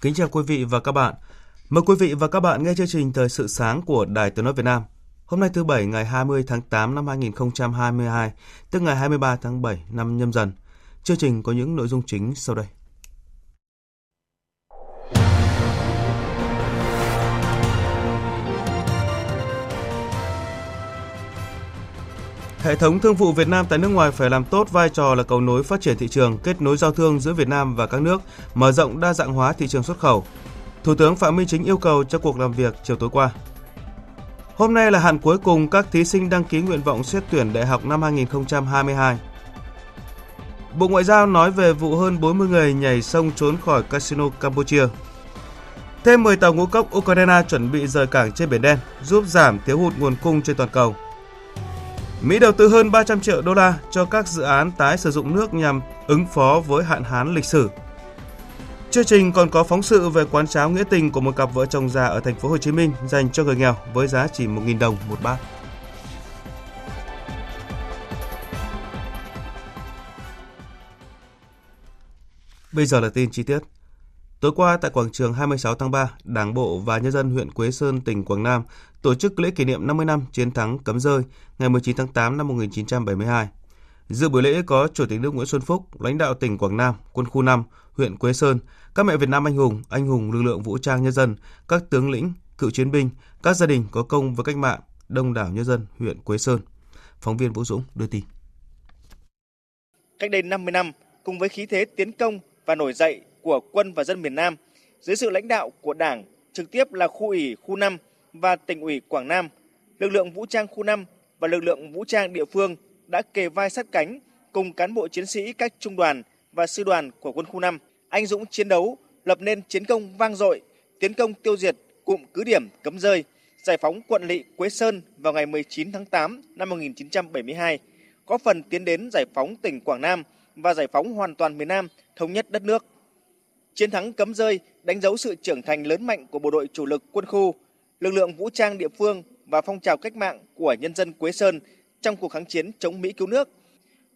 Kính chào quý vị và các bạn. Mời quý vị và các bạn nghe chương trình Thời sự sáng của Đài Tiếng nói Việt Nam. Hôm nay thứ Bảy ngày 20 tháng 8 năm 2022, tức ngày 23 tháng 7 năm nhâm dần. Chương trình có những nội dung chính sau đây. Hệ thống thương vụ Việt Nam tại nước ngoài phải làm tốt vai trò là cầu nối phát triển thị trường, kết nối giao thương giữa Việt Nam và các nước, mở rộng đa dạng hóa thị trường xuất khẩu. Thủ tướng Phạm Minh Chính yêu cầu cho cuộc làm việc chiều tối qua. Hôm nay là hạn cuối cùng các thí sinh đăng ký nguyện vọng xét tuyển đại học năm 2022. Bộ Ngoại giao nói về vụ hơn 40 người nhảy sông trốn khỏi casino Campuchia. Thêm 10 tàu ngũ cốc Ukraine chuẩn bị rời cảng trên Biển Đen, giúp giảm thiếu hụt nguồn cung trên toàn cầu. Mỹ đầu tư hơn 300 triệu đô la cho các dự án tái sử dụng nước nhằm ứng phó với hạn hán lịch sử. Chương trình còn có phóng sự về quán cháo nghĩa tình của một cặp vợ chồng già ở thành phố Hồ Chí Minh dành cho người nghèo với giá chỉ 1.000 đồng một bát. Bây giờ là tin chi tiết. Tối qua tại quảng trường 26 tháng 3, Đảng bộ và nhân dân huyện Quế Sơn, tỉnh Quảng Nam tổ chức lễ kỷ niệm 50 năm chiến thắng Cấm Rơi ngày 19 tháng 8 năm 1972. Dự buổi lễ có Chủ tịch nước Nguyễn Xuân Phúc, lãnh đạo tỉnh Quảng Nam, quân khu 5, huyện Quế Sơn, các mẹ Việt Nam anh hùng, anh hùng lực lượng vũ trang nhân dân, các tướng lĩnh, cựu chiến binh, các gia đình có công với cách mạng, đông đảo nhân dân huyện Quế Sơn. Phóng viên Vũ Dũng đưa tin. Cách đây 50 năm, cùng với khí thế tiến công và nổi dậy của quân và dân miền Nam, dưới sự lãnh đạo của Đảng, trực tiếp là khu ủy khu 5 và tỉnh ủy Quảng Nam, lực lượng vũ trang khu 5 và lực lượng vũ trang địa phương đã kề vai sát cánh cùng cán bộ chiến sĩ các trung đoàn và sư đoàn của quân khu 5 anh dũng chiến đấu, lập nên chiến công vang dội, tiến công tiêu diệt cụm cứ điểm cấm rơi, giải phóng quận lỵ Quế Sơn vào ngày 19 tháng 8 năm 1972, có phần tiến đến giải phóng tỉnh Quảng Nam và giải phóng hoàn toàn miền Nam, thống nhất đất nước. Chiến thắng cấm rơi đánh dấu sự trưởng thành lớn mạnh của bộ đội chủ lực quân khu, lực lượng vũ trang địa phương và phong trào cách mạng của nhân dân Quế Sơn trong cuộc kháng chiến chống Mỹ cứu nước.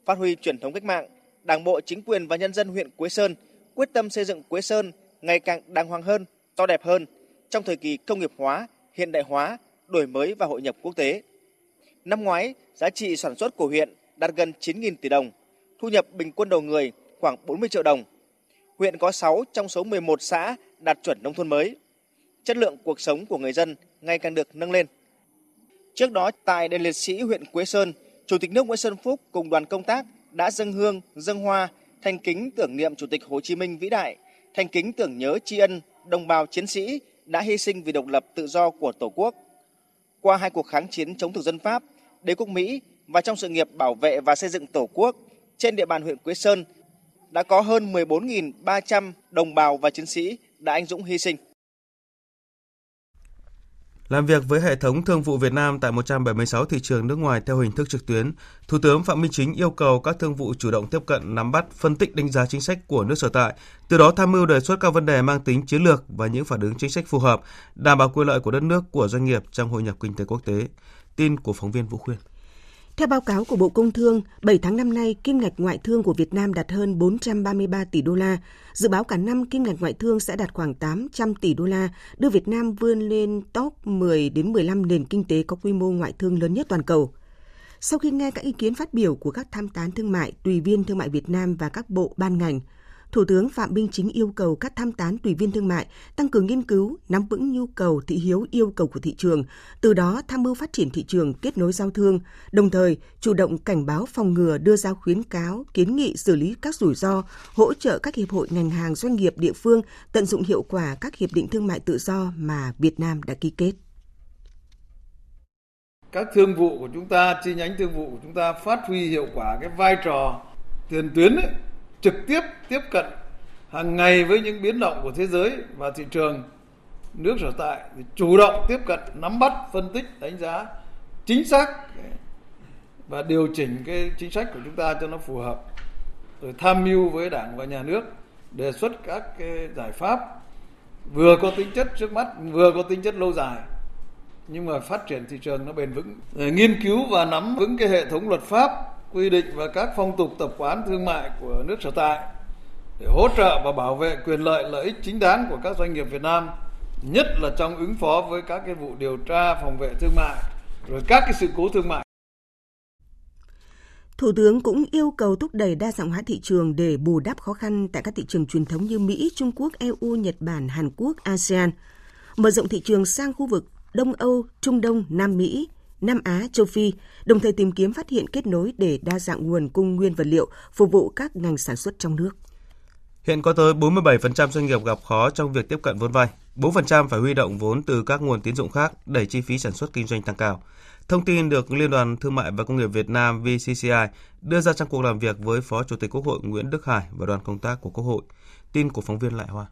Phát huy truyền thống cách mạng, Đảng bộ, chính quyền và nhân dân huyện Quế Sơn quyết tâm xây dựng Quế Sơn ngày càng đàng hoàng hơn, to đẹp hơn trong thời kỳ công nghiệp hóa, hiện đại hóa, đổi mới và hội nhập quốc tế. Năm ngoái, giá trị sản xuất của huyện đạt gần 9.000 tỷ đồng, thu nhập bình quân đầu người khoảng 40 triệu đồng. Huyện có 6 trong số 11 xã đạt chuẩn nông thôn mới. Chất lượng cuộc sống của người dân ngày càng được nâng lên. Trước đó, tại đền liệt sĩ huyện Quế Sơn, Chủ tịch nước Nguyễn Xuân Phúc cùng đoàn công tác đã dâng hương, dâng hoa, thành kính tưởng niệm Chủ tịch Hồ Chí Minh vĩ đại, thành kính tưởng nhớ tri ân đồng bào chiến sĩ đã hy sinh vì độc lập tự do của Tổ quốc. Qua hai cuộc kháng chiến chống thực dân Pháp, đế quốc Mỹ và trong sự nghiệp bảo vệ và xây dựng Tổ quốc, trên địa bàn huyện Quế Sơn đã có hơn 14.300 đồng bào và chiến sĩ đã anh dũng hy sinh. Làm việc với hệ thống thương vụ Việt Nam tại 176 thị trường nước ngoài theo hình thức trực tuyến, Thủ tướng Phạm Minh Chính yêu cầu các thương vụ chủ động tiếp cận, nắm bắt, phân tích đánh giá chính sách của nước sở tại, từ đó tham mưu đề xuất các vấn đề mang tính chiến lược và những phản ứng chính sách phù hợp, đảm bảo quyền lợi của đất nước của doanh nghiệp trong hội nhập kinh tế quốc tế. Tin của phóng viên Vũ Khuyên. Theo báo cáo của Bộ Công Thương, 7 tháng năm nay, kim ngạch ngoại thương của Việt Nam đạt hơn 433 tỷ đô la. Dự báo cả năm kim ngạch ngoại thương sẽ đạt khoảng 800 tỷ đô la, đưa Việt Nam vươn lên top 10 đến 15 nền kinh tế có quy mô ngoại thương lớn nhất toàn cầu. Sau khi nghe các ý kiến phát biểu của các tham tán thương mại, tùy viên thương mại Việt Nam và các bộ ban ngành, Thủ tướng Phạm Minh Chính yêu cầu các tham tán tùy viên thương mại tăng cường nghiên cứu, nắm vững nhu cầu thị hiếu yêu cầu của thị trường, từ đó tham mưu phát triển thị trường kết nối giao thương, đồng thời chủ động cảnh báo phòng ngừa đưa ra khuyến cáo, kiến nghị xử lý các rủi ro, hỗ trợ các hiệp hội ngành hàng doanh nghiệp địa phương tận dụng hiệu quả các hiệp định thương mại tự do mà Việt Nam đã ký kết. Các thương vụ của chúng ta chi nhánh thương vụ của chúng ta phát huy hiệu quả cái vai trò tiền tuyến ấy, trực tiếp tiếp cận hàng ngày với những biến động của thế giới và thị trường, nước sở tại thì chủ động tiếp cận, nắm bắt, phân tích, đánh giá chính xác và điều chỉnh cái chính sách của chúng ta cho nó phù hợp. Rồi tham mưu với đảng và nhà nước đề xuất các cái giải pháp vừa có tính chất trước mắt, vừa có tính chất lâu dài, nhưng mà phát triển thị trường nó bền vững. Rồi nghiên cứu và nắm vững cái hệ thống luật pháp quy định và các phong tục tập quán thương mại của nước sở tại để hỗ trợ và bảo vệ quyền lợi lợi ích chính đáng của các doanh nghiệp Việt Nam nhất là trong ứng phó với các cái vụ điều tra phòng vệ thương mại rồi các cái sự cố thương mại Thủ tướng cũng yêu cầu thúc đẩy đa dạng hóa thị trường để bù đắp khó khăn tại các thị trường truyền thống như Mỹ, Trung Quốc, EU, Nhật Bản, Hàn Quốc, ASEAN. Mở rộng thị trường sang khu vực Đông Âu, Trung Đông, Nam Mỹ, Nam Á, châu Phi, đồng thời tìm kiếm phát hiện kết nối để đa dạng nguồn cung nguyên vật liệu phục vụ các ngành sản xuất trong nước. Hiện có tới 47% doanh nghiệp gặp khó trong việc tiếp cận vốn vay, 4% phải huy động vốn từ các nguồn tín dụng khác đẩy chi phí sản xuất kinh doanh tăng cao. Thông tin được Liên đoàn Thương mại và Công nghiệp Việt Nam VCCI đưa ra trong cuộc làm việc với Phó Chủ tịch Quốc hội Nguyễn Đức Hải và đoàn công tác của Quốc hội. Tin của phóng viên Lại Hoa.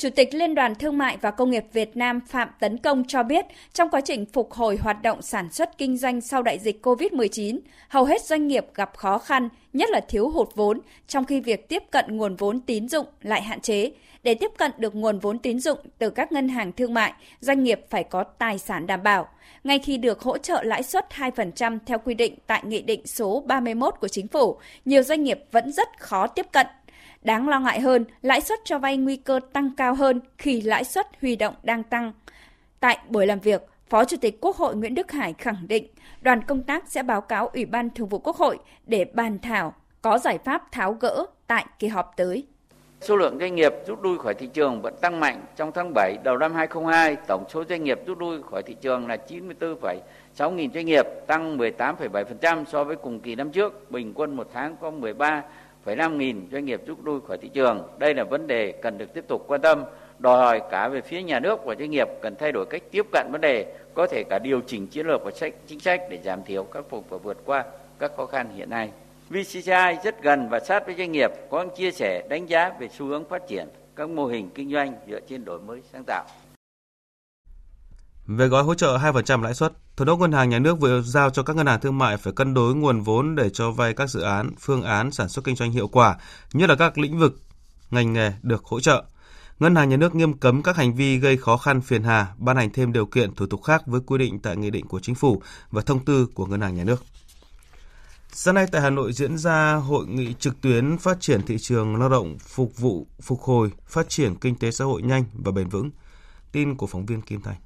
Chủ tịch Liên đoàn Thương mại và Công nghiệp Việt Nam Phạm Tấn Công cho biết, trong quá trình phục hồi hoạt động sản xuất kinh doanh sau đại dịch COVID-19, hầu hết doanh nghiệp gặp khó khăn, nhất là thiếu hụt vốn, trong khi việc tiếp cận nguồn vốn tín dụng lại hạn chế. Để tiếp cận được nguồn vốn tín dụng từ các ngân hàng thương mại, doanh nghiệp phải có tài sản đảm bảo. Ngay khi được hỗ trợ lãi suất 2% theo quy định tại Nghị định số 31 của Chính phủ, nhiều doanh nghiệp vẫn rất khó tiếp cận Đáng lo ngại hơn, lãi suất cho vay nguy cơ tăng cao hơn khi lãi suất huy động đang tăng. Tại buổi làm việc, Phó Chủ tịch Quốc hội Nguyễn Đức Hải khẳng định đoàn công tác sẽ báo cáo Ủy ban Thường vụ Quốc hội để bàn thảo có giải pháp tháo gỡ tại kỳ họp tới. Số lượng doanh nghiệp rút lui khỏi thị trường vẫn tăng mạnh. Trong tháng 7 đầu năm 2022, tổng số doanh nghiệp rút lui khỏi thị trường là 94,6 nghìn doanh nghiệp, tăng 18,7% so với cùng kỳ năm trước. Bình quân một tháng có 13 5 nghìn doanh nghiệp rút lui khỏi thị trường. Đây là vấn đề cần được tiếp tục quan tâm, đòi hỏi cả về phía nhà nước và doanh nghiệp cần thay đổi cách tiếp cận vấn đề, có thể cả điều chỉnh chiến lược và sách chính sách để giảm thiểu, khắc phục và vượt qua các khó khăn hiện nay. VCCI rất gần và sát với doanh nghiệp, có chia sẻ đánh giá về xu hướng phát triển các mô hình kinh doanh dựa trên đổi mới sáng tạo. Về gói hỗ trợ 2% lãi suất, Thống đốc Ngân hàng Nhà nước vừa giao cho các ngân hàng thương mại phải cân đối nguồn vốn để cho vay các dự án, phương án sản xuất kinh doanh hiệu quả, nhất là các lĩnh vực, ngành nghề được hỗ trợ. Ngân hàng Nhà nước nghiêm cấm các hành vi gây khó khăn phiền hà, ban hành thêm điều kiện thủ tục khác với quy định tại nghị định của chính phủ và thông tư của Ngân hàng Nhà nước. Sáng nay tại Hà Nội diễn ra hội nghị trực tuyến phát triển thị trường lao động phục vụ phục hồi, phát triển kinh tế xã hội nhanh và bền vững. Tin của phóng viên Kim Thành.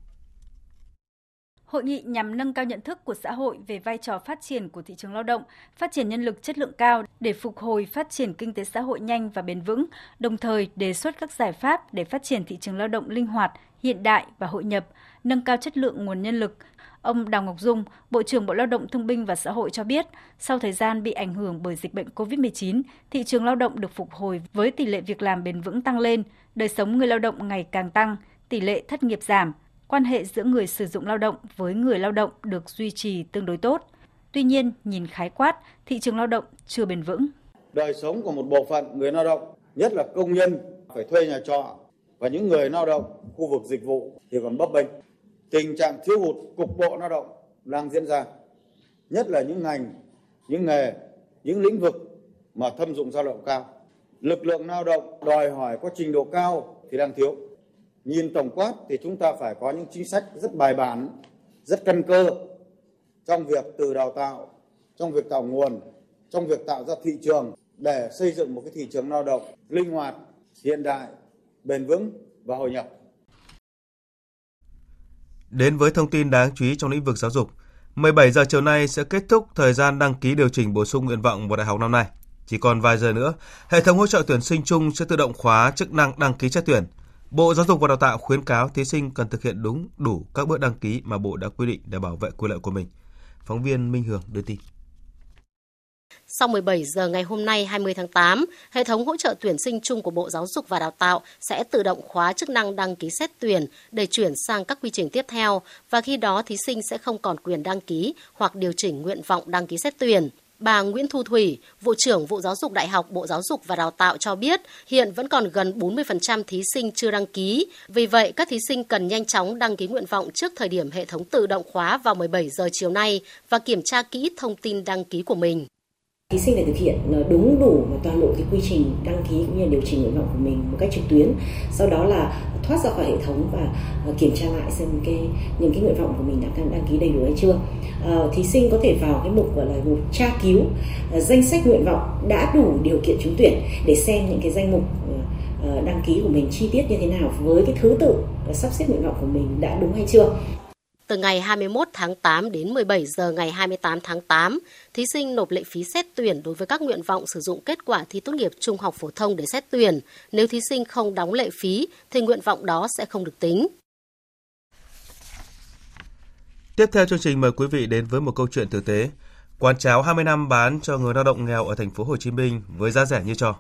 Hội nghị nhằm nâng cao nhận thức của xã hội về vai trò phát triển của thị trường lao động, phát triển nhân lực chất lượng cao để phục hồi phát triển kinh tế xã hội nhanh và bền vững, đồng thời đề xuất các giải pháp để phát triển thị trường lao động linh hoạt, hiện đại và hội nhập, nâng cao chất lượng nguồn nhân lực. Ông Đào Ngọc Dung, Bộ trưởng Bộ Lao động Thương binh và Xã hội cho biết, sau thời gian bị ảnh hưởng bởi dịch bệnh COVID-19, thị trường lao động được phục hồi với tỷ lệ việc làm bền vững tăng lên, đời sống người lao động ngày càng tăng, tỷ lệ thất nghiệp giảm, quan hệ giữa người sử dụng lao động với người lao động được duy trì tương đối tốt. Tuy nhiên, nhìn khái quát, thị trường lao động chưa bền vững. Đời sống của một bộ phận người lao động, nhất là công nhân phải thuê nhà trọ và những người lao động khu vực dịch vụ thì còn bấp bênh. Tình trạng thiếu hụt cục bộ lao động đang diễn ra, nhất là những ngành, những nghề, những lĩnh vực mà thâm dụng lao động cao. Lực lượng lao động đòi hỏi có trình độ cao thì đang thiếu nhìn tổng quát thì chúng ta phải có những chính sách rất bài bản, rất căn cơ trong việc từ đào tạo, trong việc tạo nguồn, trong việc tạo ra thị trường để xây dựng một cái thị trường lao động linh hoạt, hiện đại, bền vững và hội nhập. Đến với thông tin đáng chú ý trong lĩnh vực giáo dục, 17 giờ chiều nay sẽ kết thúc thời gian đăng ký điều chỉnh bổ sung nguyện vọng vào đại học năm nay. Chỉ còn vài giờ nữa, hệ thống hỗ trợ tuyển sinh chung sẽ tự động khóa chức năng đăng ký xét tuyển. Bộ Giáo dục và Đào tạo khuyến cáo thí sinh cần thực hiện đúng đủ các bước đăng ký mà Bộ đã quy định để bảo vệ quyền lợi của mình. Phóng viên Minh Hường đưa tin. Sau 17 giờ ngày hôm nay 20 tháng 8, hệ thống hỗ trợ tuyển sinh chung của Bộ Giáo dục và Đào tạo sẽ tự động khóa chức năng đăng ký xét tuyển để chuyển sang các quy trình tiếp theo và khi đó thí sinh sẽ không còn quyền đăng ký hoặc điều chỉnh nguyện vọng đăng ký xét tuyển. Bà Nguyễn Thu Thủy, Vụ trưởng Vụ Giáo dục Đại học Bộ Giáo dục và Đào tạo cho biết hiện vẫn còn gần 40% thí sinh chưa đăng ký. Vì vậy, các thí sinh cần nhanh chóng đăng ký nguyện vọng trước thời điểm hệ thống tự động khóa vào 17 giờ chiều nay và kiểm tra kỹ thông tin đăng ký của mình thí sinh phải thực hiện ờ, đúng đủ và toàn bộ cái quy trình đăng ký cũng như điều chỉnh nguyện vọng của mình một cách trực tuyến. Sau đó là thoát ra khỏi hệ thống và ờ, kiểm tra lại xem cái những cái nguyện vọng của mình đã đăng ký đầy đủ hay chưa. À, thí sinh có thể vào cái mục gọi là mục tra cứu danh sách nguyện vọng đã đủ điều kiện trúng tuyển để xem những cái danh mục đăng ký của mình chi tiết như thế nào với cái thứ tự sắp xếp nguyện vọng của mình đã đúng hay chưa từ ngày 21 tháng 8 đến 17 giờ ngày 28 tháng 8, thí sinh nộp lệ phí xét tuyển đối với các nguyện vọng sử dụng kết quả thi tốt nghiệp trung học phổ thông để xét tuyển. Nếu thí sinh không đóng lệ phí thì nguyện vọng đó sẽ không được tính. Tiếp theo chương trình mời quý vị đến với một câu chuyện thực tế. Quán cháo 20 năm bán cho người lao động nghèo ở thành phố Hồ Chí Minh với giá rẻ như cho.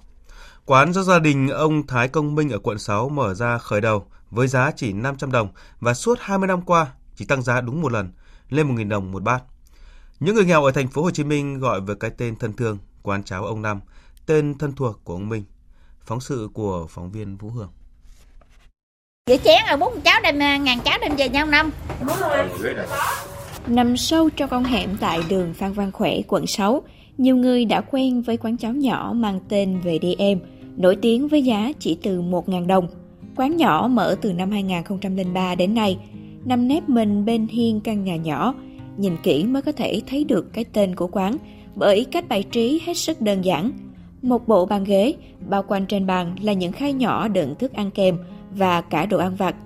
Quán do gia đình ông Thái Công Minh ở quận 6 mở ra khởi đầu với giá chỉ 500 đồng và suốt 20 năm qua chỉ tăng giá đúng một lần, lên 1.000 đồng một bát. Những người nghèo ở thành phố Hồ Chí Minh gọi với cái tên thân thương quán cháo ông Năm, tên thân thuộc của ông Minh. Phóng sự của phóng viên Vũ Hương. Vậy chén rồi bốn cháo đem à, ngàn cháo đem về nhau năm. Nằm sâu trong con hẻm tại đường Phan Văn Khỏe, quận 6, nhiều người đã quen với quán cháo nhỏ mang tên Về đi em, nổi tiếng với giá chỉ từ 1.000 đồng. Quán nhỏ mở từ năm 2003 đến nay, nằm nép mình bên hiên căn nhà nhỏ. Nhìn kỹ mới có thể thấy được cái tên của quán bởi cách bài trí hết sức đơn giản. Một bộ bàn ghế, bao quanh trên bàn là những khay nhỏ đựng thức ăn kèm và cả đồ ăn vặt.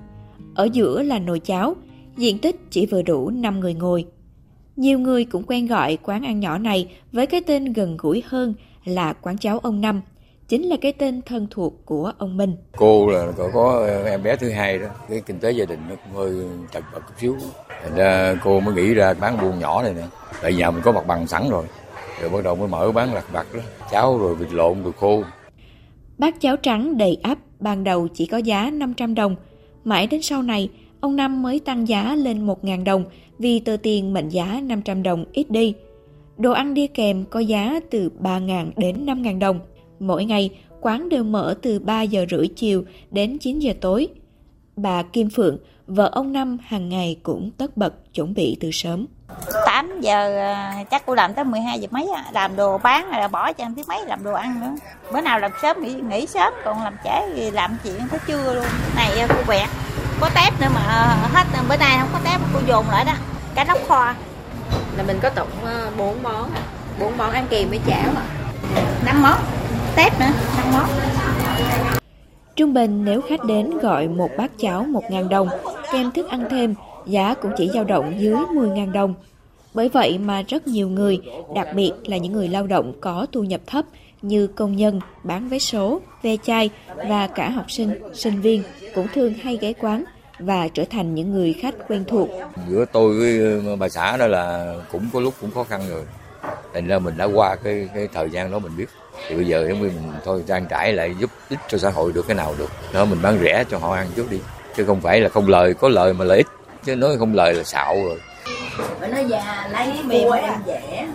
Ở giữa là nồi cháo, diện tích chỉ vừa đủ 5 người ngồi. Nhiều người cũng quen gọi quán ăn nhỏ này với cái tên gần gũi hơn là quán cháo ông Năm – chính là cái tên thân thuộc của ông Minh. Cô là có, có em bé thứ hai đó, cái kinh tế gia đình nó cũng hơi chật vật chút xíu. Thành ra cô mới nghĩ ra bán buôn nhỏ này nè. Tại nhà mình có mặt bằng sẵn rồi. Rồi bắt đầu mới mở bán lặt vặt đó, cháo rồi vịt lộn rồi khô. Bát cháo trắng đầy ắp ban đầu chỉ có giá 500 đồng. Mãi đến sau này, ông Năm mới tăng giá lên 1.000 đồng vì tờ tiền mệnh giá 500 đồng ít đi. Đồ ăn đi kèm có giá từ 3.000 đến 5.000 đồng. Mỗi ngày, quán đều mở từ 3 giờ rưỡi chiều đến 9 giờ tối. Bà Kim Phượng, vợ ông Năm hàng ngày cũng tất bật chuẩn bị từ sớm. 8 giờ à, chắc cô làm tới 12 giờ mấy làm đồ bán rồi bỏ cho ăn thứ mấy làm đồ ăn nữa. Bữa nào làm sớm nghỉ, nghỉ sớm còn làm trễ thì làm chuyện tới trưa luôn. Này à, cô quẹt, có tép nữa mà à, hết bữa nay không có tép cô dồn lại đó. Cá nóc kho. Là mình có tổng 4 món, 4 món ăn kèm với chảo à. 5 món tép nữa, năm món. Trung bình nếu khách đến gọi một bát cháo 1.000 đồng, kèm thức ăn thêm, giá cũng chỉ dao động dưới 10.000 đồng. Bởi vậy mà rất nhiều người, đặc biệt là những người lao động có thu nhập thấp như công nhân, bán vé số, ve chai và cả học sinh, sinh viên cũng thường hay ghé quán và trở thành những người khách quen thuộc. Giữa tôi với bà xã đó là cũng có lúc cũng khó khăn rồi. Thành ra mình đã qua cái cái thời gian đó mình biết. Thì bây giờ giống như mình thôi trang trải lại giúp ích cho xã hội được cái nào được. Đó mình bán rẻ cho họ ăn trước đi. Chứ không phải là không lời có lời mà lợi ích. Chứ nói không lời là xạo rồi. Nó già lấy mềm dẻ.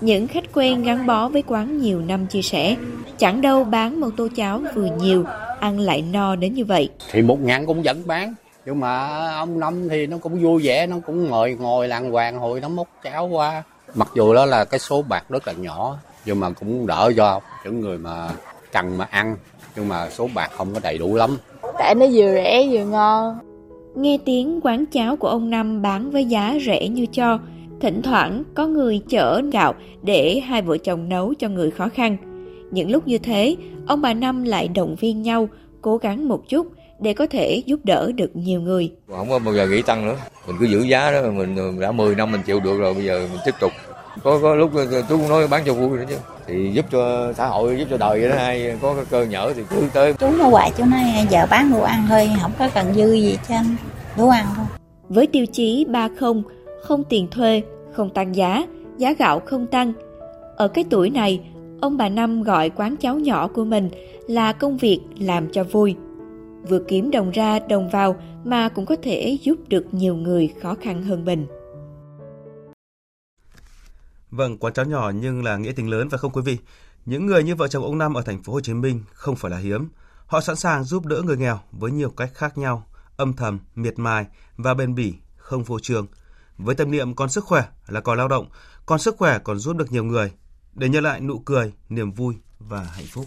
Những khách quen gắn bó với quán nhiều năm chia sẻ chẳng đâu bán một tô cháo vừa nhiều ăn lại no đến như vậy. Thì một ngàn cũng vẫn bán nhưng mà ông năm thì nó cũng vui vẻ nó cũng ngồi ngồi làng hoàng hồi nó móc cháo qua mặc dù đó là cái số bạc rất là nhỏ nhưng mà cũng đỡ cho những người mà cần mà ăn nhưng mà số bạc không có đầy đủ lắm. Tại nó vừa rẻ vừa ngon. Nghe tiếng quán cháo của ông năm bán với giá rẻ như cho thỉnh thoảng có người chở gạo để hai vợ chồng nấu cho người khó khăn. Những lúc như thế ông bà năm lại động viên nhau cố gắng một chút để có thể giúp đỡ được nhiều người. Không có bao giờ nghĩ tăng nữa. Mình cứ giữ giá đó mình đã 10 năm mình chịu được rồi bây giờ mình tiếp tục. Có, có lúc chú cũng nói bán cho vui nữa chứ. Thì giúp cho xã hội giúp cho đời vậy đó ai có cái cơ nhở thì cứ tới. Chú nói hoài chú nói giờ bán đồ ăn thôi không có cần dư gì cho anh đồ ăn thôi. Với tiêu chí ba không không tiền thuê không tăng giá giá gạo không tăng. Ở cái tuổi này ông bà năm gọi quán cháo nhỏ của mình là công việc làm cho vui vừa kiếm đồng ra đồng vào mà cũng có thể giúp được nhiều người khó khăn hơn mình Vâng, quán cháo nhỏ nhưng là nghĩa tình lớn và không quý vị. Những người như vợ chồng ông Năm ở thành phố Hồ Chí Minh không phải là hiếm. Họ sẵn sàng giúp đỡ người nghèo với nhiều cách khác nhau, âm thầm, miệt mài và bền bỉ, không vô trường. Với tâm niệm còn sức khỏe là còn lao động, còn sức khỏe còn giúp được nhiều người để nhận lại nụ cười, niềm vui và hạnh phúc.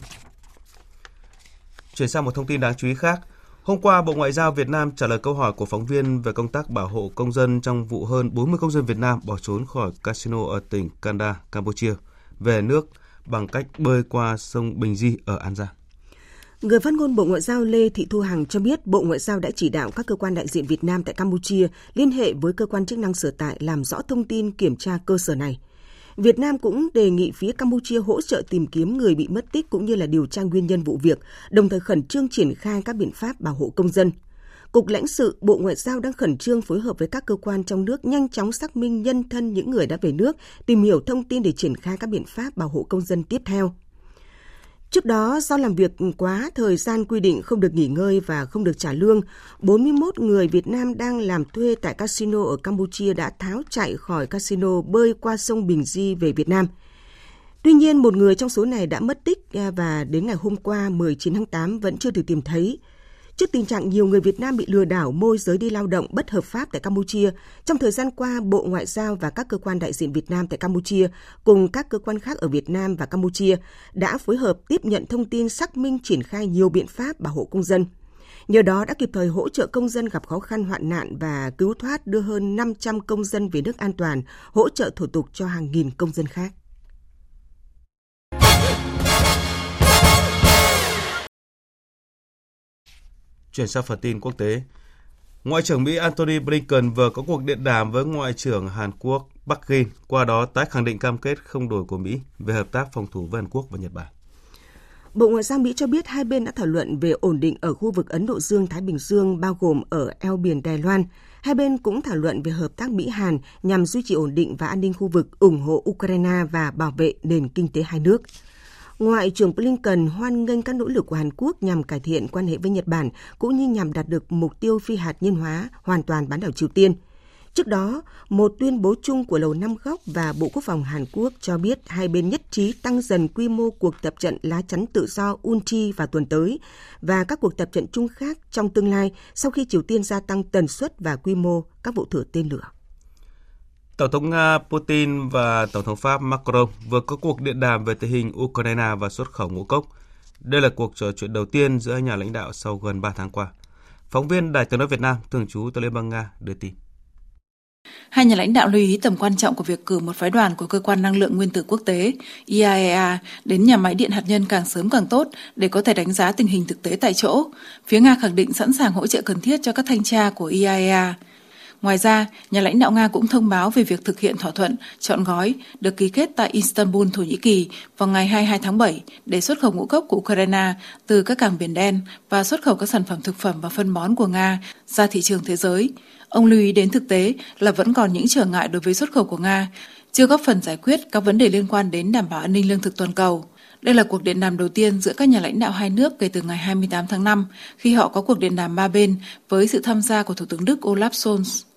Chuyển sang một thông tin đáng chú ý khác, Hôm qua, Bộ Ngoại giao Việt Nam trả lời câu hỏi của phóng viên về công tác bảo hộ công dân trong vụ hơn 40 công dân Việt Nam bỏ trốn khỏi casino ở tỉnh Kanda, Campuchia, về nước bằng cách bơi qua sông Bình Di ở An Giang. Người phát ngôn Bộ Ngoại giao Lê Thị Thu Hằng cho biết Bộ Ngoại giao đã chỉ đạo các cơ quan đại diện Việt Nam tại Campuchia liên hệ với cơ quan chức năng sở tại làm rõ thông tin kiểm tra cơ sở này. Việt Nam cũng đề nghị phía Campuchia hỗ trợ tìm kiếm người bị mất tích cũng như là điều tra nguyên nhân vụ việc, đồng thời khẩn trương triển khai các biện pháp bảo hộ công dân. Cục lãnh sự Bộ Ngoại giao đang khẩn trương phối hợp với các cơ quan trong nước nhanh chóng xác minh nhân thân những người đã về nước, tìm hiểu thông tin để triển khai các biện pháp bảo hộ công dân tiếp theo. Trước đó, do làm việc quá thời gian quy định không được nghỉ ngơi và không được trả lương, 41 người Việt Nam đang làm thuê tại casino ở Campuchia đã tháo chạy khỏi casino bơi qua sông Bình Di về Việt Nam. Tuy nhiên, một người trong số này đã mất tích à, và đến ngày hôm qua 19 tháng 8 vẫn chưa được tìm thấy. Trước tình trạng nhiều người Việt Nam bị lừa đảo môi giới đi lao động bất hợp pháp tại Campuchia, trong thời gian qua, Bộ Ngoại giao và các cơ quan đại diện Việt Nam tại Campuchia cùng các cơ quan khác ở Việt Nam và Campuchia đã phối hợp tiếp nhận thông tin xác minh triển khai nhiều biện pháp bảo hộ công dân. Nhờ đó đã kịp thời hỗ trợ công dân gặp khó khăn hoạn nạn và cứu thoát đưa hơn 500 công dân về nước an toàn, hỗ trợ thủ tục cho hàng nghìn công dân khác. Chuyển sang phần tin quốc tế. Ngoại trưởng Mỹ Antony Blinken vừa có cuộc điện đàm với Ngoại trưởng Hàn Quốc Bắc Kinh, qua đó tái khẳng định cam kết không đổi của Mỹ về hợp tác phòng thủ với Hàn Quốc và Nhật Bản. Bộ Ngoại giao Mỹ cho biết hai bên đã thảo luận về ổn định ở khu vực Ấn Độ Dương-Thái Bình Dương bao gồm ở eo biển Đài Loan. Hai bên cũng thảo luận về hợp tác Mỹ-Hàn nhằm duy trì ổn định và an ninh khu vực, ủng hộ Ukraine và bảo vệ nền kinh tế hai nước. Ngoại trưởng Blinken hoan nghênh các nỗ lực của Hàn Quốc nhằm cải thiện quan hệ với Nhật Bản cũng như nhằm đạt được mục tiêu phi hạt nhân hóa hoàn toàn bán đảo Triều Tiên. Trước đó, một tuyên bố chung của Lầu Năm Góc và Bộ Quốc phòng Hàn Quốc cho biết hai bên nhất trí tăng dần quy mô cuộc tập trận lá chắn tự do Unchi vào tuần tới và các cuộc tập trận chung khác trong tương lai sau khi Triều Tiên gia tăng tần suất và quy mô các vụ thử tên lửa. Tổng thống Nga Putin và Tổng thống Pháp Macron vừa có cuộc điện đàm về tình hình Ukraine và xuất khẩu ngũ cốc. Đây là cuộc trò chuyện đầu tiên giữa nhà lãnh đạo sau gần 3 tháng qua. Phóng viên Đài tiếng nói Việt Nam, thường trú tại Liên bang Nga, đưa tin. Hai nhà lãnh đạo lưu ý tầm quan trọng của việc cử một phái đoàn của cơ quan năng lượng nguyên tử quốc tế IAEA đến nhà máy điện hạt nhân càng sớm càng tốt để có thể đánh giá tình hình thực tế tại chỗ. Phía Nga khẳng định sẵn sàng hỗ trợ cần thiết cho các thanh tra của IAEA. Ngoài ra, nhà lãnh đạo Nga cũng thông báo về việc thực hiện thỏa thuận chọn gói được ký kết tại Istanbul, Thổ Nhĩ Kỳ vào ngày 22 tháng 7 để xuất khẩu ngũ cốc của Ukraine từ các cảng Biển Đen và xuất khẩu các sản phẩm thực phẩm và phân bón của Nga ra thị trường thế giới. Ông lưu ý đến thực tế là vẫn còn những trở ngại đối với xuất khẩu của Nga, chưa góp phần giải quyết các vấn đề liên quan đến đảm bảo an ninh lương thực toàn cầu. Đây là cuộc điện đàm đầu tiên giữa các nhà lãnh đạo hai nước kể từ ngày 28 tháng 5, khi họ có cuộc điện đàm ba bên với sự tham gia của Thủ tướng Đức Olaf Scholz.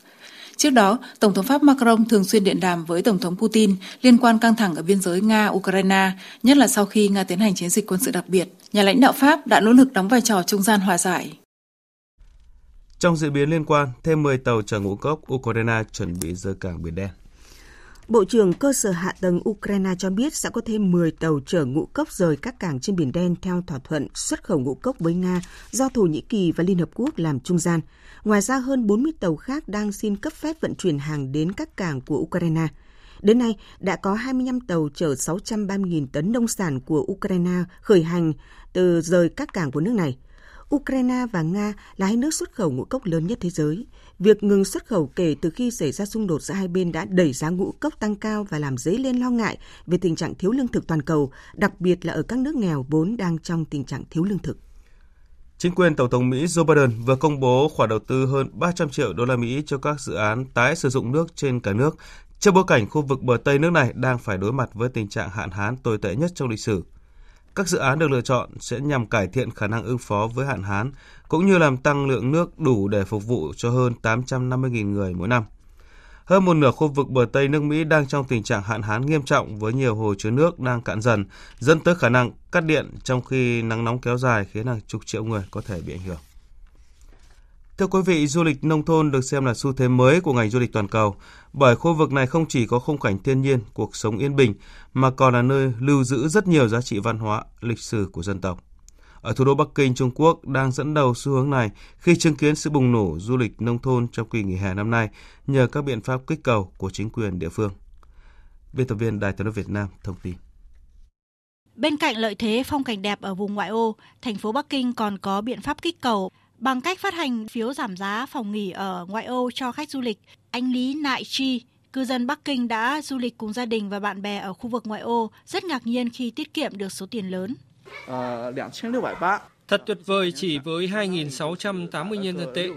Trước đó, Tổng thống Pháp Macron thường xuyên điện đàm với Tổng thống Putin liên quan căng thẳng ở biên giới Nga-Ukraine, nhất là sau khi Nga tiến hành chiến dịch quân sự đặc biệt. Nhà lãnh đạo Pháp đã nỗ lực đóng vai trò trung gian hòa giải. Trong diễn biến liên quan, thêm 10 tàu chở ngũ cốc Ukraine chuẩn bị rời cảng Biển Đen. Bộ trưởng cơ sở hạ tầng Ukraine cho biết sẽ có thêm 10 tàu chở ngũ cốc rời các cảng trên Biển Đen theo thỏa thuận xuất khẩu ngũ cốc với Nga do Thổ Nhĩ Kỳ và Liên Hợp Quốc làm trung gian. Ngoài ra, hơn 40 tàu khác đang xin cấp phép vận chuyển hàng đến các cảng của Ukraine. Đến nay, đã có 25 tàu chở 630.000 tấn nông sản của Ukraine khởi hành từ rời các cảng của nước này. Ukraine và Nga là hai nước xuất khẩu ngũ cốc lớn nhất thế giới. Việc ngừng xuất khẩu kể từ khi xảy ra xung đột giữa hai bên đã đẩy giá ngũ cốc tăng cao và làm dấy lên lo ngại về tình trạng thiếu lương thực toàn cầu, đặc biệt là ở các nước nghèo vốn đang trong tình trạng thiếu lương thực. Chính quyền Tổng thống Mỹ Joe Biden vừa công bố khoản đầu tư hơn 300 triệu đô la Mỹ cho các dự án tái sử dụng nước trên cả nước, trong bối cảnh khu vực bờ Tây nước này đang phải đối mặt với tình trạng hạn hán tồi tệ nhất trong lịch sử. Các dự án được lựa chọn sẽ nhằm cải thiện khả năng ứng phó với hạn hán, cũng như làm tăng lượng nước đủ để phục vụ cho hơn 850.000 người mỗi năm. Hơn một nửa khu vực bờ Tây nước Mỹ đang trong tình trạng hạn hán nghiêm trọng với nhiều hồ chứa nước đang cạn dần, dẫn tới khả năng cắt điện trong khi nắng nóng kéo dài khiến hàng chục triệu người có thể bị ảnh hưởng. Thưa quý vị, du lịch nông thôn được xem là xu thế mới của ngành du lịch toàn cầu, bởi khu vực này không chỉ có khung cảnh thiên nhiên, cuộc sống yên bình, mà còn là nơi lưu giữ rất nhiều giá trị văn hóa, lịch sử của dân tộc. Ở thủ đô Bắc Kinh, Trung Quốc đang dẫn đầu xu hướng này khi chứng kiến sự bùng nổ du lịch nông thôn trong kỳ nghỉ hè năm nay nhờ các biện pháp kích cầu của chính quyền địa phương. Biên tập viên Đài tiếng nói Việt Nam thông tin. Bên cạnh lợi thế phong cảnh đẹp ở vùng ngoại ô, thành phố Bắc Kinh còn có biện pháp kích cầu bằng cách phát hành phiếu giảm giá phòng nghỉ ở ngoại ô cho khách du lịch. Anh Lý Nại Chi, cư dân Bắc Kinh đã du lịch cùng gia đình và bạn bè ở khu vực ngoại ô, rất ngạc nhiên khi tiết kiệm được số tiền lớn. Thật tuyệt vời chỉ với 2.680 nhân dân tệ,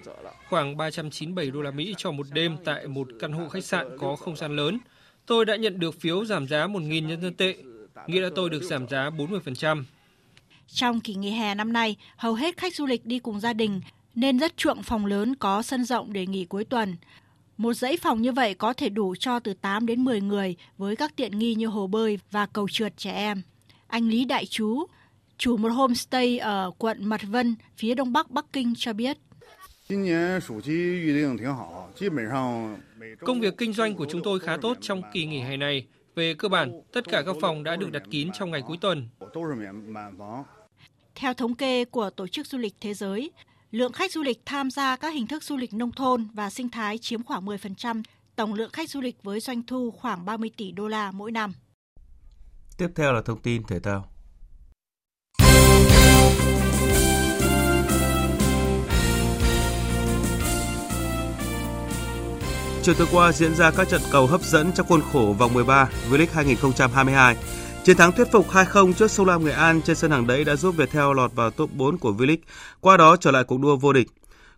khoảng 397 đô la Mỹ cho một đêm tại một căn hộ khách sạn có không gian lớn. Tôi đã nhận được phiếu giảm giá 1.000 nhân dân tệ, nghĩa là tôi được giảm giá 40%. Trong kỳ nghỉ hè năm nay, hầu hết khách du lịch đi cùng gia đình nên rất chuộng phòng lớn có sân rộng để nghỉ cuối tuần. Một dãy phòng như vậy có thể đủ cho từ 8 đến 10 người với các tiện nghi như hồ bơi và cầu trượt trẻ em. Anh Lý Đại Chú, chủ một homestay ở quận Mật Vân, phía đông bắc Bắc Kinh cho biết. Công việc kinh doanh của chúng tôi khá tốt trong kỳ nghỉ hè này. Về cơ bản, tất cả các phòng đã được đặt kín trong ngày cuối tuần. Theo thống kê của Tổ chức Du lịch Thế giới, lượng khách du lịch tham gia các hình thức du lịch nông thôn và sinh thái chiếm khoảng 10%, tổng lượng khách du lịch với doanh thu khoảng 30 tỷ đô la mỗi năm. Tiếp theo là thông tin thể thao. Chiều tối qua diễn ra các trận cầu hấp dẫn trong khuôn khổ vòng 13 V-League 2022. Chiến thắng thuyết phục 2-0 trước Sông Lam Nghệ An trên sân hàng đẫy đã giúp Viettel lọt vào top 4 của V-League, qua đó trở lại cuộc đua vô địch.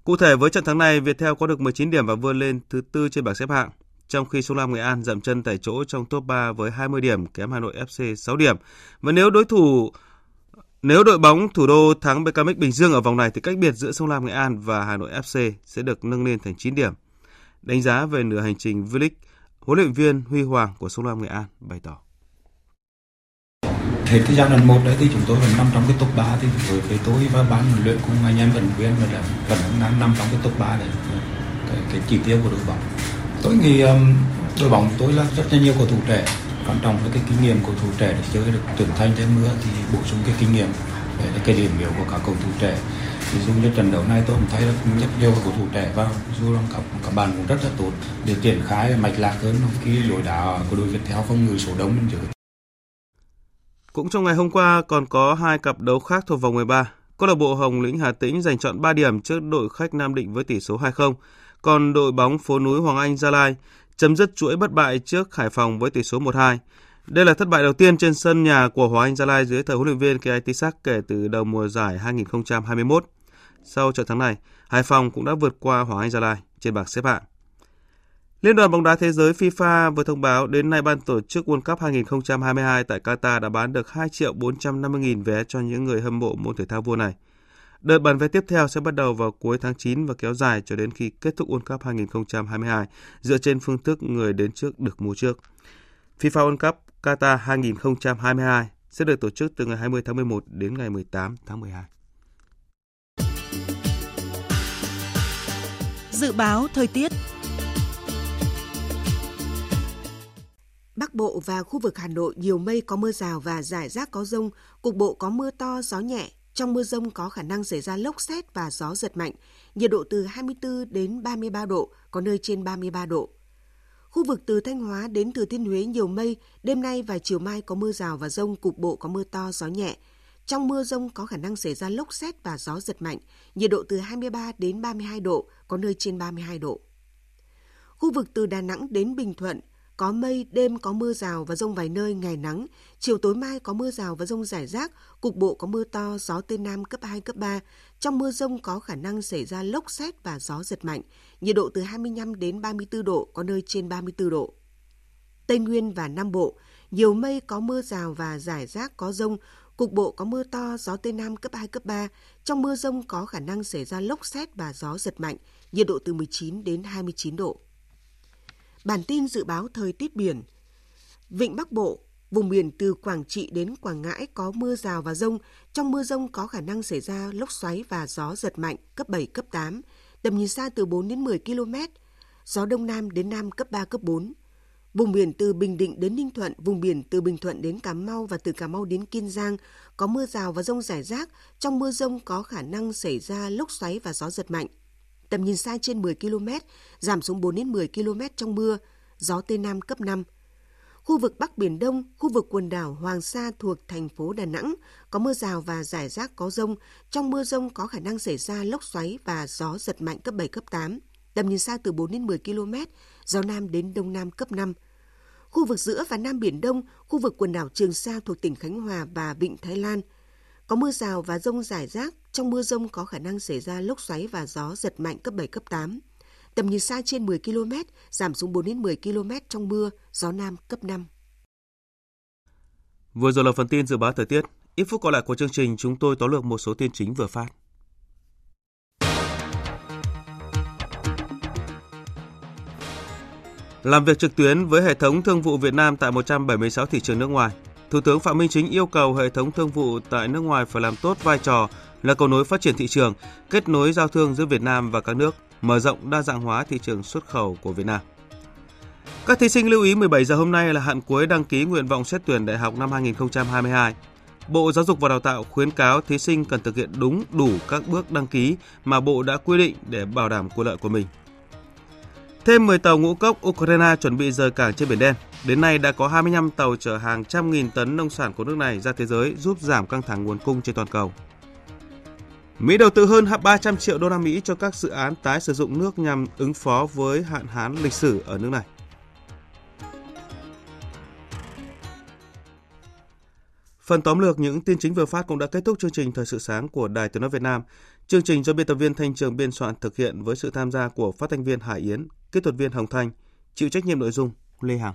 Cụ thể với trận thắng này, Viettel có được 19 điểm và vươn lên thứ tư trên bảng xếp hạng, trong khi Sông Lam Nghệ An dậm chân tại chỗ trong top 3 với 20 điểm kém Hà Nội FC 6 điểm. Và nếu đối thủ nếu đội bóng thủ đô thắng BKMX Bình Dương ở vòng này thì cách biệt giữa Sông Lam Nghệ An và Hà Nội FC sẽ được nâng lên thành 9 điểm. Đánh giá về nửa hành trình V-League, huấn luyện viên Huy Hoàng của Sông Lam Nghệ An bày tỏ. Hết cái giai đoạn một đấy thì chúng tôi vẫn nằm trong cái top 3 thì với cái tôi và ban huấn luyện cùng anh em vận viên là vẫn đang nằm trong cái top 3 đấy. Cái, cái chỉ tiêu của đội bóng. Tôi nghĩ um, đội bóng tôi là rất là nhiều cầu thủ trẻ. Quan trọng với cái kinh nghiệm cầu thủ trẻ để chơi được trưởng thành thêm nữa thì bổ sung cái kinh nghiệm. Đấy là cái điểm yếu của các cầu thủ trẻ. Ví dụ như trận đấu này tôi cũng thấy là rất nhiều cầu thủ trẻ vào dù là các, các bạn cũng rất là tốt để triển khai mạch lạc hơn khi lối đá của đội theo không người số đông bên dưới cũng trong ngày hôm qua còn có hai cặp đấu khác thuộc vòng 13. Câu lạc bộ Hồng Lĩnh Hà Tĩnh giành chọn 3 điểm trước đội khách Nam Định với tỷ số 2-0. Còn đội bóng phố núi Hoàng Anh Gia Lai chấm dứt chuỗi bất bại trước Hải Phòng với tỷ số 1-2. Đây là thất bại đầu tiên trên sân nhà của Hoàng Anh Gia Lai dưới thời huấn luyện viên Kiai Tisak kể từ đầu mùa giải 2021. Sau trận thắng này, Hải Phòng cũng đã vượt qua Hoàng Anh Gia Lai trên bảng xếp hạng. Liên đoàn bóng đá thế giới FIFA vừa thông báo đến nay ban tổ chức World Cup 2022 tại Qatar đã bán được 2 triệu 450 nghìn vé cho những người hâm mộ môn thể thao vua này. Đợt bán vé tiếp theo sẽ bắt đầu vào cuối tháng 9 và kéo dài cho đến khi kết thúc World Cup 2022 dựa trên phương thức người đến trước được mua trước. FIFA World Cup Qatar 2022 sẽ được tổ chức từ ngày 20 tháng 11 đến ngày 18 tháng 12. Dự báo thời tiết Bắc Bộ và khu vực Hà Nội nhiều mây có mưa rào và rải rác có rông, cục bộ có mưa to, gió nhẹ. Trong mưa rông có khả năng xảy ra lốc xét và gió giật mạnh, nhiệt độ từ 24 đến 33 độ, có nơi trên 33 độ. Khu vực từ Thanh Hóa đến Thừa Thiên Huế nhiều mây, đêm nay và chiều mai có mưa rào và rông, cục bộ có mưa to, gió nhẹ. Trong mưa rông có khả năng xảy ra lốc xét và gió giật mạnh, nhiệt độ từ 23 đến 32 độ, có nơi trên 32 độ. Khu vực từ Đà Nẵng đến Bình Thuận, có mây, đêm có mưa rào và rông vài nơi, ngày nắng. Chiều tối mai có mưa rào và rông rải rác, cục bộ có mưa to, gió Tây Nam cấp 2, cấp 3. Trong mưa rông có khả năng xảy ra lốc xét và gió giật mạnh. Nhiệt độ từ 25 đến 34 độ, có nơi trên 34 độ. Tây Nguyên và Nam Bộ, nhiều mây có mưa rào và rải rác có rông, cục bộ có mưa to, gió Tây Nam cấp 2, cấp 3. Trong mưa rông có khả năng xảy ra lốc xét và gió giật mạnh, nhiệt độ từ 19 đến 29 độ. Bản tin dự báo thời tiết biển. Vịnh Bắc Bộ, vùng biển từ Quảng Trị đến Quảng Ngãi có mưa rào và rông. Trong mưa rông có khả năng xảy ra lốc xoáy và gió giật mạnh cấp 7, cấp 8. Tầm nhìn xa từ 4 đến 10 km. Gió Đông Nam đến Nam cấp 3, cấp 4. Vùng biển từ Bình Định đến Ninh Thuận, vùng biển từ Bình Thuận đến Cà Mau và từ Cà Mau đến Kiên Giang có mưa rào và rông rải rác. Trong mưa rông có khả năng xảy ra lốc xoáy và gió giật mạnh tầm nhìn xa trên 10 km, giảm xuống 4 đến 10 km trong mưa, gió Tây Nam cấp 5. Khu vực Bắc Biển Đông, khu vực quần đảo Hoàng Sa thuộc thành phố Đà Nẵng có mưa rào và rải rác có rông. Trong mưa rông có khả năng xảy ra lốc xoáy và gió giật mạnh cấp 7, cấp 8. Tầm nhìn xa từ 4 đến 10 km, gió Nam đến Đông Nam cấp 5. Khu vực giữa và Nam Biển Đông, khu vực quần đảo Trường Sa thuộc tỉnh Khánh Hòa và Vịnh Thái Lan – có mưa rào và rông rải rác, trong mưa rông có khả năng xảy ra lốc xoáy và gió giật mạnh cấp 7, cấp 8. Tầm nhìn xa trên 10 km, giảm xuống 4 đến 10 km trong mưa, gió Nam cấp 5. Vừa rồi là phần tin dự báo thời tiết. Ít phút còn lại của chương trình, chúng tôi tóm lược một số tin chính vừa phát. Làm việc trực tuyến với hệ thống thương vụ Việt Nam tại 176 thị trường nước ngoài, Thủ tướng Phạm Minh Chính yêu cầu hệ thống thương vụ tại nước ngoài phải làm tốt vai trò là cầu nối phát triển thị trường, kết nối giao thương giữa Việt Nam và các nước, mở rộng đa dạng hóa thị trường xuất khẩu của Việt Nam. Các thí sinh lưu ý 17 giờ hôm nay là hạn cuối đăng ký nguyện vọng xét tuyển đại học năm 2022. Bộ Giáo dục và Đào tạo khuyến cáo thí sinh cần thực hiện đúng đủ các bước đăng ký mà Bộ đã quy định để bảo đảm quyền lợi của mình. Thêm 10 tàu ngũ cốc Ukraine chuẩn bị rời cảng trên Biển Đen. Đến nay đã có 25 tàu chở hàng trăm nghìn tấn nông sản của nước này ra thế giới giúp giảm căng thẳng nguồn cung trên toàn cầu. Mỹ đầu tư hơn 300 triệu đô la Mỹ cho các dự án tái sử dụng nước nhằm ứng phó với hạn hán lịch sử ở nước này. Phần tóm lược những tin chính vừa phát cũng đã kết thúc chương trình Thời sự sáng của Đài Tiếng Nói Việt Nam. Chương trình do biên tập viên Thanh Trường biên soạn thực hiện với sự tham gia của phát thanh viên Hải Yến, kỹ thuật viên Hồng Thanh, chịu trách nhiệm nội dung Lê Hằng.